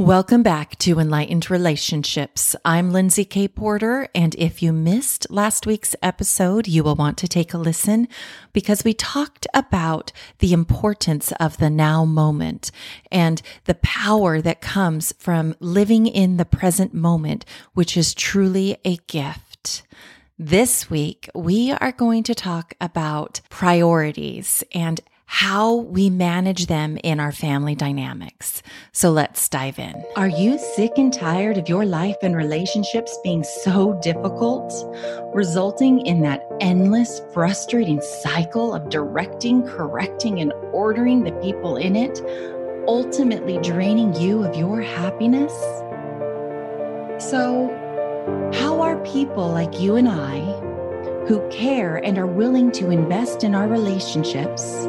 Welcome back to Enlightened Relationships. I'm Lindsay K. Porter, and if you missed last week's episode, you will want to take a listen because we talked about the importance of the now moment and the power that comes from living in the present moment, which is truly a gift. This week, we are going to talk about priorities and how we manage them in our family dynamics. So let's dive in. Are you sick and tired of your life and relationships being so difficult, resulting in that endless, frustrating cycle of directing, correcting, and ordering the people in it, ultimately draining you of your happiness? So, how are people like you and I, who care and are willing to invest in our relationships,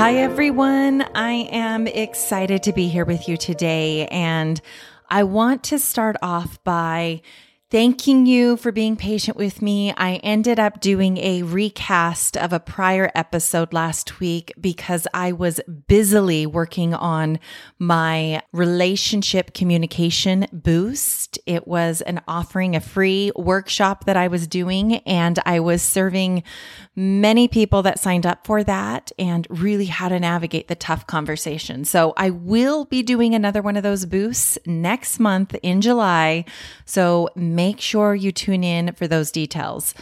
Hi, everyone. I am excited to be here with you today. And I want to start off by thanking you for being patient with me. I ended up doing a recast of a prior episode last week because I was busily working on my relationship communication boost. It was an offering, a free workshop that I was doing, and I was serving many people that signed up for that and really how to navigate the tough conversation. So I will be doing another one of those boosts next month in July. So make sure you tune in for those details.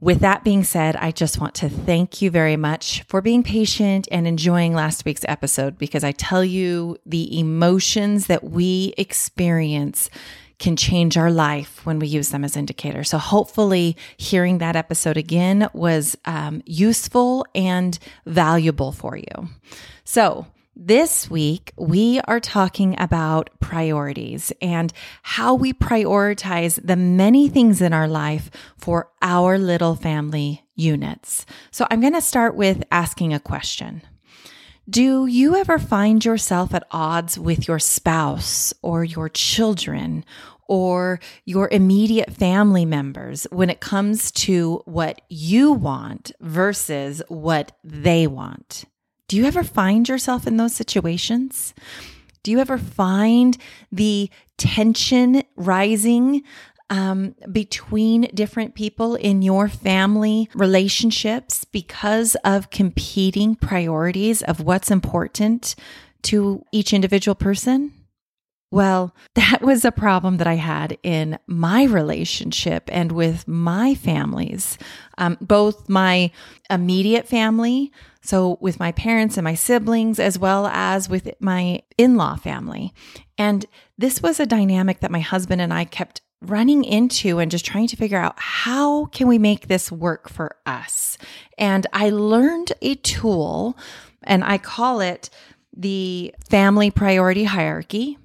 With that being said, I just want to thank you very much for being patient and enjoying last week's episode because I tell you the emotions that we experience can change our life when we use them as indicators. So hopefully hearing that episode again was um, useful and valuable for you. So this week, we are talking about priorities and how we prioritize the many things in our life for our little family units. So, I'm going to start with asking a question. Do you ever find yourself at odds with your spouse or your children or your immediate family members when it comes to what you want versus what they want? Do you ever find yourself in those situations? Do you ever find the tension rising um, between different people in your family relationships because of competing priorities of what's important to each individual person? Well, that was a problem that I had in my relationship and with my families, um, both my immediate family, so with my parents and my siblings, as well as with my in law family. And this was a dynamic that my husband and I kept running into and just trying to figure out how can we make this work for us. And I learned a tool and I call it the family priority hierarchy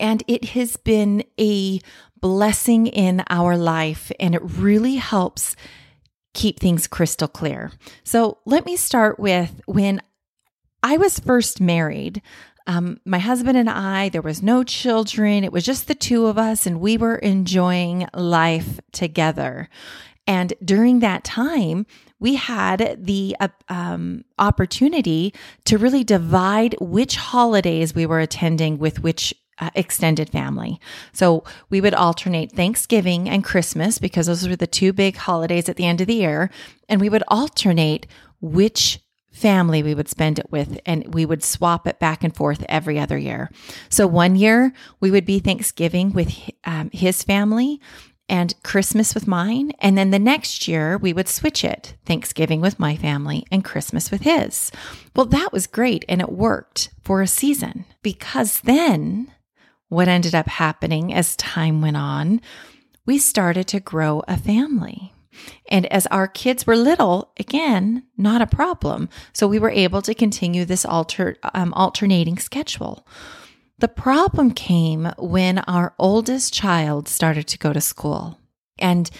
and it has been a blessing in our life, and it really helps keep things crystal clear. So, let me start with when I was first married. Um, my husband and I, there was no children. It was just the two of us, and we were enjoying life together. And during that time, we had the uh, um, opportunity to really divide which holidays we were attending with which uh, extended family. So we would alternate Thanksgiving and Christmas because those were the two big holidays at the end of the year. And we would alternate which family we would spend it with and we would swap it back and forth every other year. So one year we would be Thanksgiving with um, his family and Christmas with mine. And then the next year we would switch it Thanksgiving with my family and Christmas with his. Well, that was great. And it worked for a season because then what ended up happening as time went on, we started to grow a family. And as our kids were little, again, not a problem. So we were able to continue this alter, um, alternating schedule. The problem came when our oldest child started to go to school. And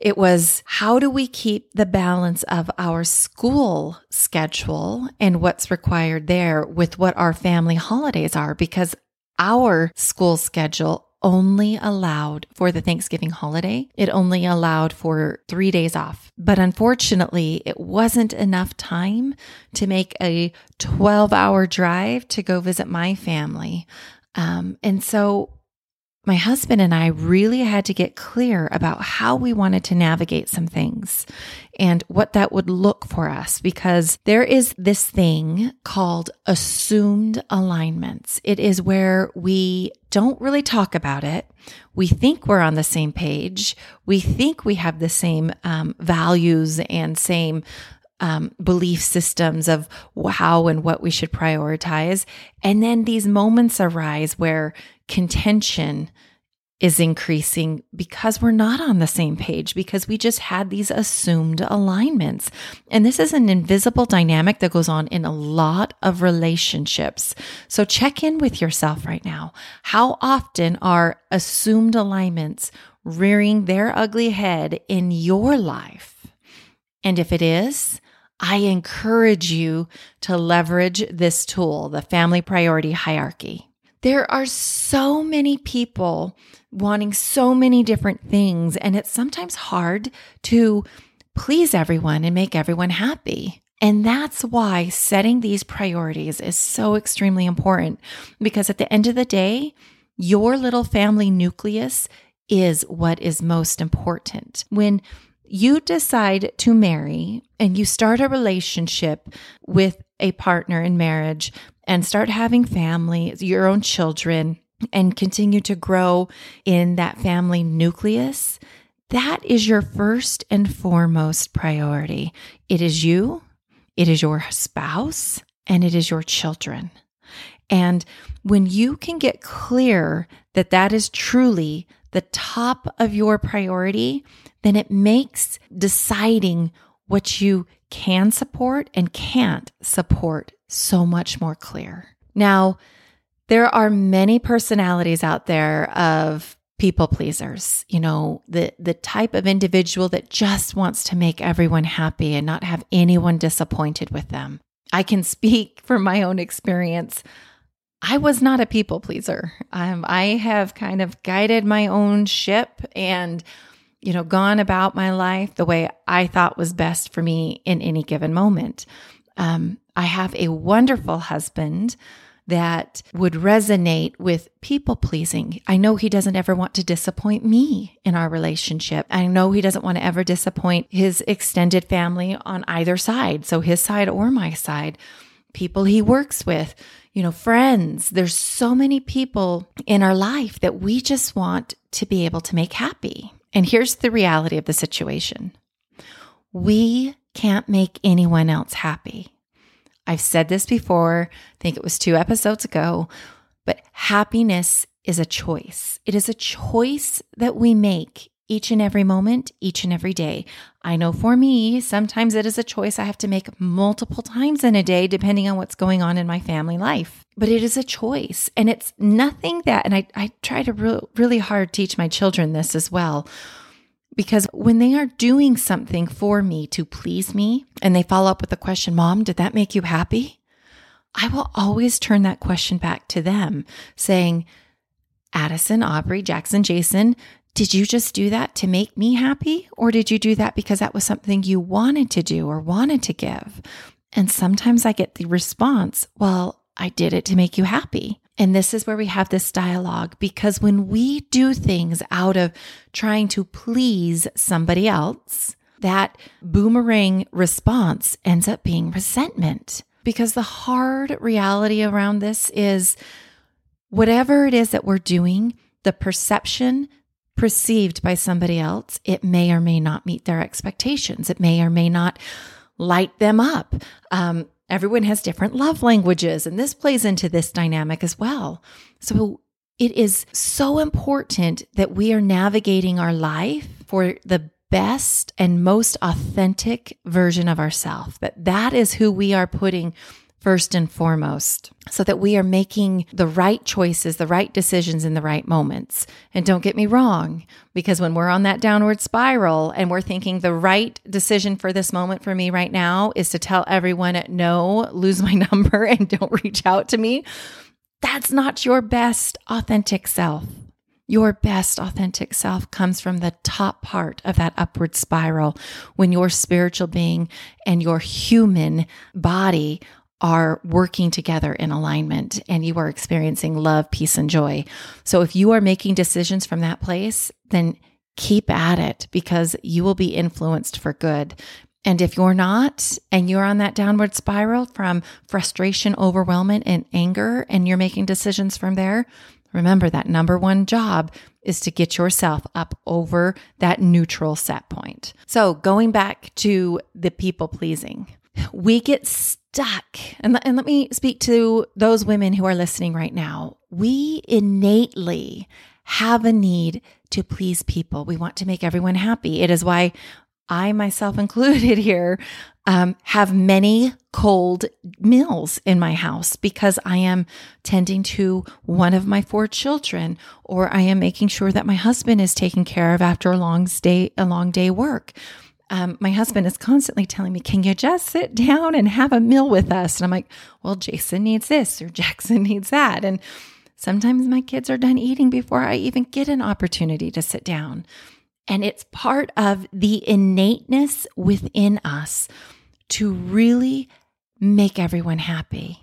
it was how do we keep the balance of our school schedule and what's required there with what our family holidays are? Because our school schedule only allowed for the Thanksgiving holiday. It only allowed for three days off. But unfortunately, it wasn't enough time to make a 12 hour drive to go visit my family. Um, and so my husband and I really had to get clear about how we wanted to navigate some things and what that would look for us because there is this thing called assumed alignments. It is where we don't really talk about it. We think we're on the same page. We think we have the same um, values and same um, belief systems of how and what we should prioritize. And then these moments arise where contention is increasing because we're not on the same page, because we just had these assumed alignments. And this is an invisible dynamic that goes on in a lot of relationships. So check in with yourself right now. How often are assumed alignments rearing their ugly head in your life? And if it is, I encourage you to leverage this tool, the family priority hierarchy. There are so many people wanting so many different things, and it's sometimes hard to please everyone and make everyone happy. And that's why setting these priorities is so extremely important because at the end of the day, your little family nucleus is what is most important. When you decide to marry and you start a relationship with a partner in marriage and start having family, your own children, and continue to grow in that family nucleus, that is your first and foremost priority. It is you, it is your spouse, and it is your children. And when you can get clear that that is truly the top of your priority, then it makes deciding what you can support and can't support so much more clear. Now, there are many personalities out there of people pleasers, you know, the the type of individual that just wants to make everyone happy and not have anyone disappointed with them. I can speak from my own experience. I was not a people pleaser. Um, I have kind of guided my own ship and you know, gone about my life the way I thought was best for me in any given moment. Um, I have a wonderful husband that would resonate with people pleasing. I know he doesn't ever want to disappoint me in our relationship. I know he doesn't want to ever disappoint his extended family on either side. So his side or my side, people he works with, you know, friends. There's so many people in our life that we just want to be able to make happy. And here's the reality of the situation we can't make anyone else happy. I've said this before, I think it was two episodes ago, but happiness is a choice. It is a choice that we make each and every moment, each and every day. I know for me, sometimes it is a choice I have to make multiple times in a day, depending on what's going on in my family life. But it is a choice. And it's nothing that, and I, I try to re- really hard teach my children this as well. Because when they are doing something for me to please me and they follow up with the question, Mom, did that make you happy? I will always turn that question back to them, saying, Addison, Aubrey, Jackson, Jason, did you just do that to make me happy? Or did you do that because that was something you wanted to do or wanted to give? And sometimes I get the response, well, I did it to make you happy. And this is where we have this dialogue because when we do things out of trying to please somebody else, that boomerang response ends up being resentment. Because the hard reality around this is whatever it is that we're doing, the perception perceived by somebody else, it may or may not meet their expectations. It may or may not light them up. Um, everyone has different love languages, and this plays into this dynamic as well. So it is so important that we are navigating our life for the best and most authentic version of ourselves that that is who we are putting first and foremost, so that we are making the right choices, the right decisions in the right moments. And don't get me wrong, because when we're on that downward spiral and we're thinking the right decision for this moment for me right now is to tell everyone, no, lose my number and don't reach out to me, that's not your best authentic self. Your best authentic self comes from the top part of that upward spiral when your spiritual being and your human body are working together in alignment and you are experiencing love, peace, and joy. So if you are making decisions from that place, then keep at it because you will be influenced for good. And if you're not, and you're on that downward spiral from frustration, overwhelmment, and anger, and you're making decisions from there, Remember that number one job is to get yourself up over that neutral set point. So, going back to the people pleasing, we get stuck. And, and let me speak to those women who are listening right now. We innately have a need to please people. We want to make everyone happy. It is why I myself included here, um, have many cold meals in my house because I am tending to one of my four children, or I am making sure that my husband is taken care of after a long day, a long day work. Um, my husband is constantly telling me, Can you just sit down and have a meal with us? And I'm like, Well, Jason needs this or Jackson needs that. And sometimes my kids are done eating before I even get an opportunity to sit down. And it's part of the innateness within us to really make everyone happy.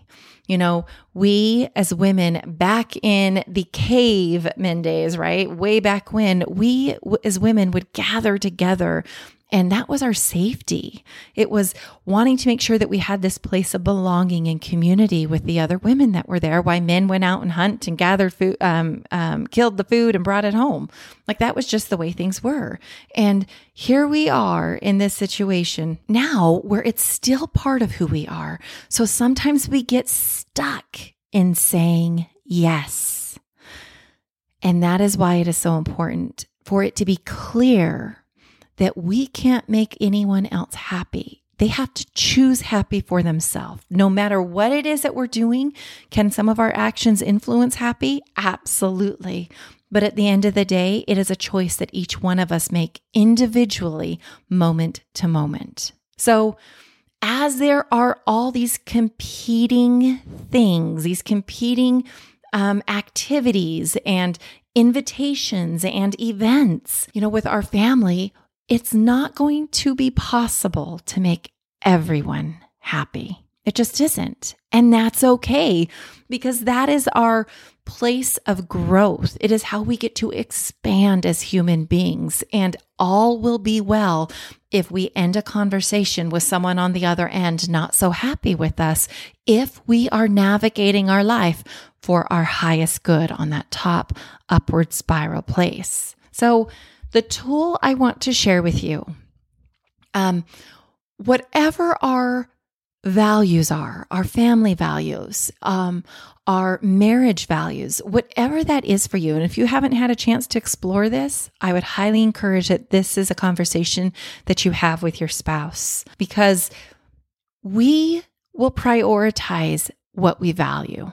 You know, we as women back in the cavemen days, right? Way back when, we as women would gather together and that was our safety. It was wanting to make sure that we had this place of belonging and community with the other women that were there. Why men went out and hunt and gathered food, um, um, killed the food and brought it home. Like that was just the way things were. And here we are in this situation now where it's still part of who we are. So sometimes we get stuck in saying yes. And that is why it is so important for it to be clear that we can't make anyone else happy. They have to choose happy for themselves. No matter what it is that we're doing, can some of our actions influence happy? Absolutely. But at the end of the day, it is a choice that each one of us make individually, moment to moment. So, as there are all these competing things, these competing um, activities and invitations and events, you know, with our family, it's not going to be possible to make everyone happy. It just isn't. And that's okay because that is our place of growth. It is how we get to expand as human beings. And all will be well if we end a conversation with someone on the other end not so happy with us, if we are navigating our life for our highest good on that top upward spiral place. So, the tool I want to share with you, um, whatever our values are, our family values, um, our marriage values, whatever that is for you. And if you haven't had a chance to explore this, I would highly encourage that this is a conversation that you have with your spouse because we will prioritize what we value.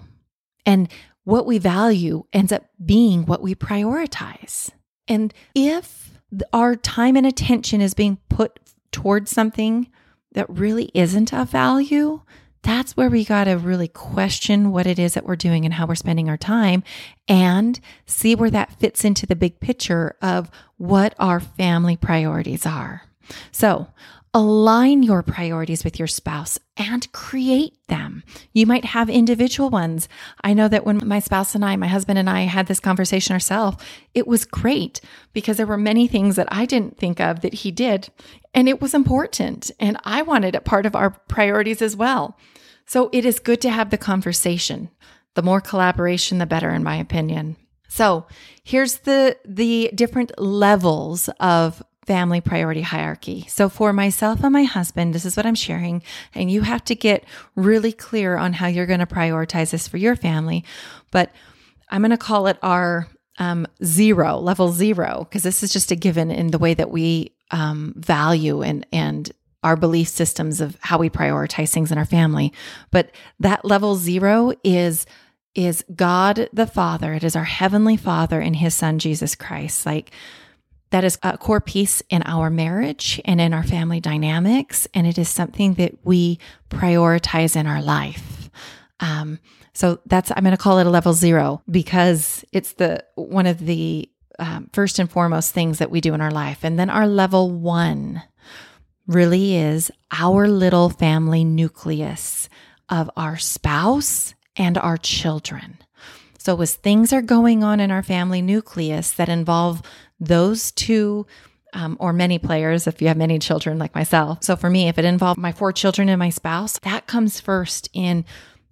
And what we value ends up being what we prioritize. And if our time and attention is being put towards something that really isn't of value, that's where we got to really question what it is that we're doing and how we're spending our time and see where that fits into the big picture of what our family priorities are. So, align your priorities with your spouse and create them. You might have individual ones. I know that when my spouse and I, my husband and I had this conversation ourselves, it was great because there were many things that I didn't think of that he did. And it was important. And I wanted it part of our priorities as well. So it is good to have the conversation. The more collaboration, the better, in my opinion. So here's the the different levels of family priority hierarchy. So for myself and my husband, this is what I'm sharing. And you have to get really clear on how you're going to prioritize this for your family. But I'm going to call it our um, zero, level zero, because this is just a given in the way that we um, value and, and our belief systems of how we prioritize things in our family. But that level zero is is God the Father. It is our heavenly Father and his son Jesus Christ. Like that is a core piece in our marriage and in our family dynamics. And it is something that we prioritize in our life. Um, so that's, I'm going to call it a level zero because it's the, one of the um, first and foremost things that we do in our life. And then our level one really is our little family nucleus of our spouse and our children. So, as things are going on in our family nucleus that involve those two um, or many players, if you have many children like myself. So, for me, if it involved my four children and my spouse, that comes first in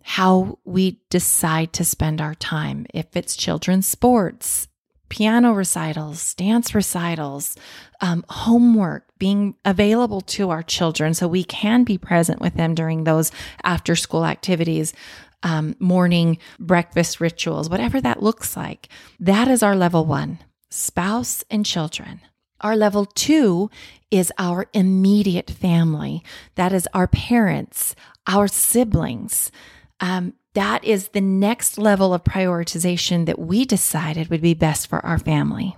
how we decide to spend our time. If it's children's sports, piano recitals, dance recitals, um, homework, being available to our children so we can be present with them during those after school activities, um, morning breakfast rituals, whatever that looks like. That is our level one spouse and children. Our level two is our immediate family. That is our parents, our siblings. Um, that is the next level of prioritization that we decided would be best for our family.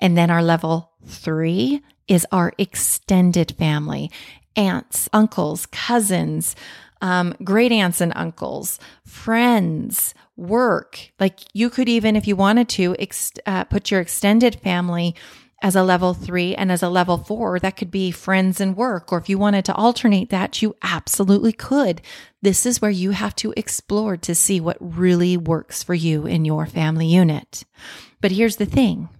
And then our level three is our extended family aunts, uncles, cousins, um, great aunts and uncles, friends, work. Like you could even, if you wanted to, ex- uh, put your extended family as a level three and as a level four, that could be friends and work. Or if you wanted to alternate that, you absolutely could. This is where you have to explore to see what really works for you in your family unit. But here's the thing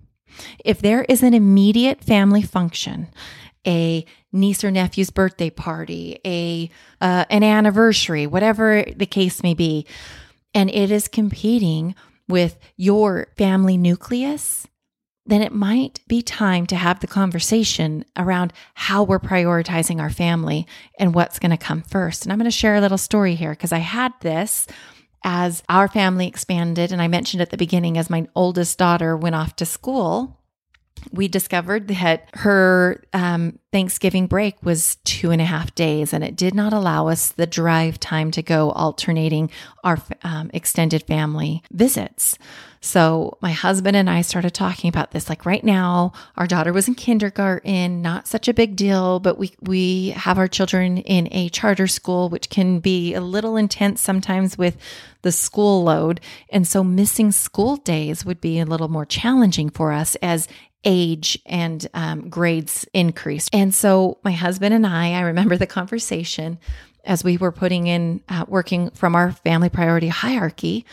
if there is an immediate family function, a niece or nephew's birthday party, a uh, an anniversary, whatever the case may be, and it is competing with your family nucleus, then it might be time to have the conversation around how we're prioritizing our family and what's going to come first. And I'm going to share a little story here because I had this as our family expanded. And I mentioned at the beginning, as my oldest daughter went off to school, we discovered that her um, Thanksgiving break was two and a half days, and it did not allow us the drive time to go alternating our um, extended family visits. So my husband and I started talking about this. Like right now, our daughter was in kindergarten, not such a big deal, but we we have our children in a charter school, which can be a little intense sometimes with the school load. And so missing school days would be a little more challenging for us as age and um, grades increased. And so my husband and I, I remember the conversation as we were putting in uh, working from our family priority hierarchy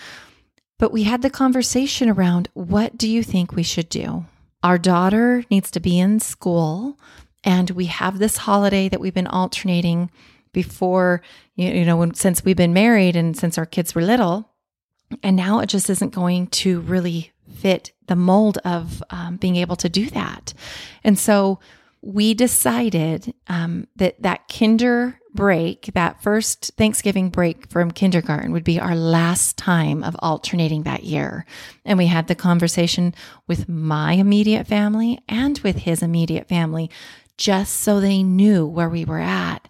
but we had the conversation around what do you think we should do? Our daughter needs to be in school, and we have this holiday that we've been alternating before, you know, when, since we've been married and since our kids were little. And now it just isn't going to really fit the mold of um, being able to do that. And so we decided um, that that kinder break, that first Thanksgiving break from kindergarten would be our last time of alternating that year. And we had the conversation with my immediate family and with his immediate family, just so they knew where we were at.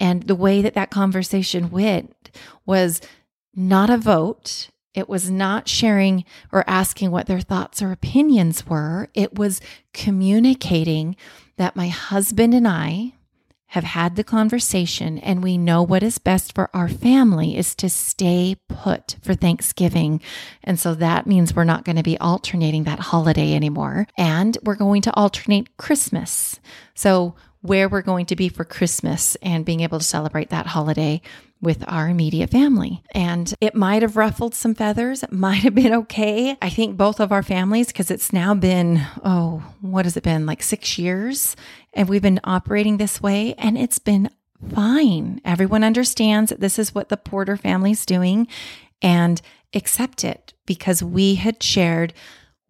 And the way that that conversation went was not a vote. It was not sharing or asking what their thoughts or opinions were. It was communicating that my husband and I have had the conversation and we know what is best for our family is to stay put for Thanksgiving. And so that means we're not going to be alternating that holiday anymore. And we're going to alternate Christmas. So where we're going to be for Christmas and being able to celebrate that holiday with our immediate family. And it might have ruffled some feathers. It might have been okay. I think both of our families, because it's now been, oh, what has it been, like six years? And we've been operating this way and it's been fine. Everyone understands that this is what the Porter family is doing and accept it because we had shared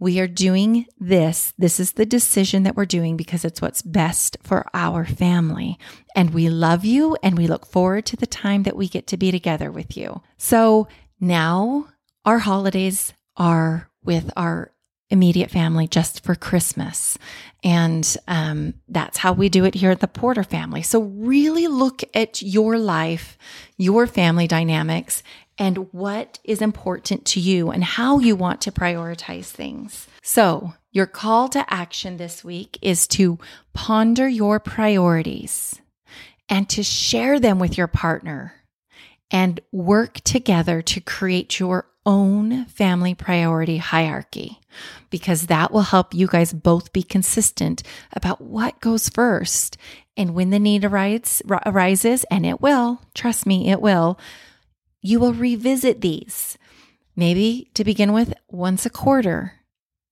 we are doing this. This is the decision that we're doing because it's what's best for our family. And we love you and we look forward to the time that we get to be together with you. So now our holidays are with our immediate family just for Christmas. And um, that's how we do it here at the Porter family. So, really look at your life, your family dynamics, and what is important to you and how you want to prioritize things. So, your call to action this week is to ponder your priorities and to share them with your partner and work together to create your own family priority hierarchy because that will help you guys both be consistent about what goes first. And when the need arises, arises and it will, trust me, it will, you will revisit these. Maybe to begin with, once a quarter,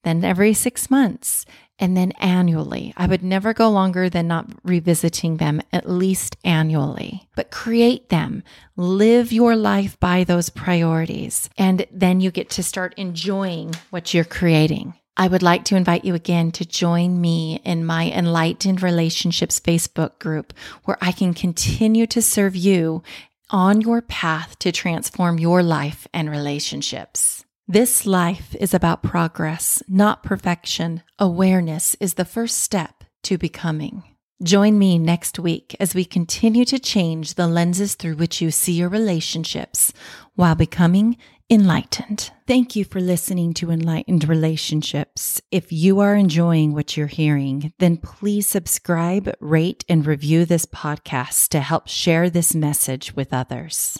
then every six months, and then annually. I would never go longer than not revisiting them, at least annually. But create them, live your life by those priorities, and then you get to start enjoying what you're creating. I would like to invite you again to join me in my Enlightened Relationships Facebook group, where I can continue to serve you on your path to transform your life and relationships. This life is about progress, not perfection. Awareness is the first step to becoming. Join me next week as we continue to change the lenses through which you see your relationships while becoming enlightened. Thank you for listening to Enlightened Relationships. If you are enjoying what you're hearing, then please subscribe, rate, and review this podcast to help share this message with others.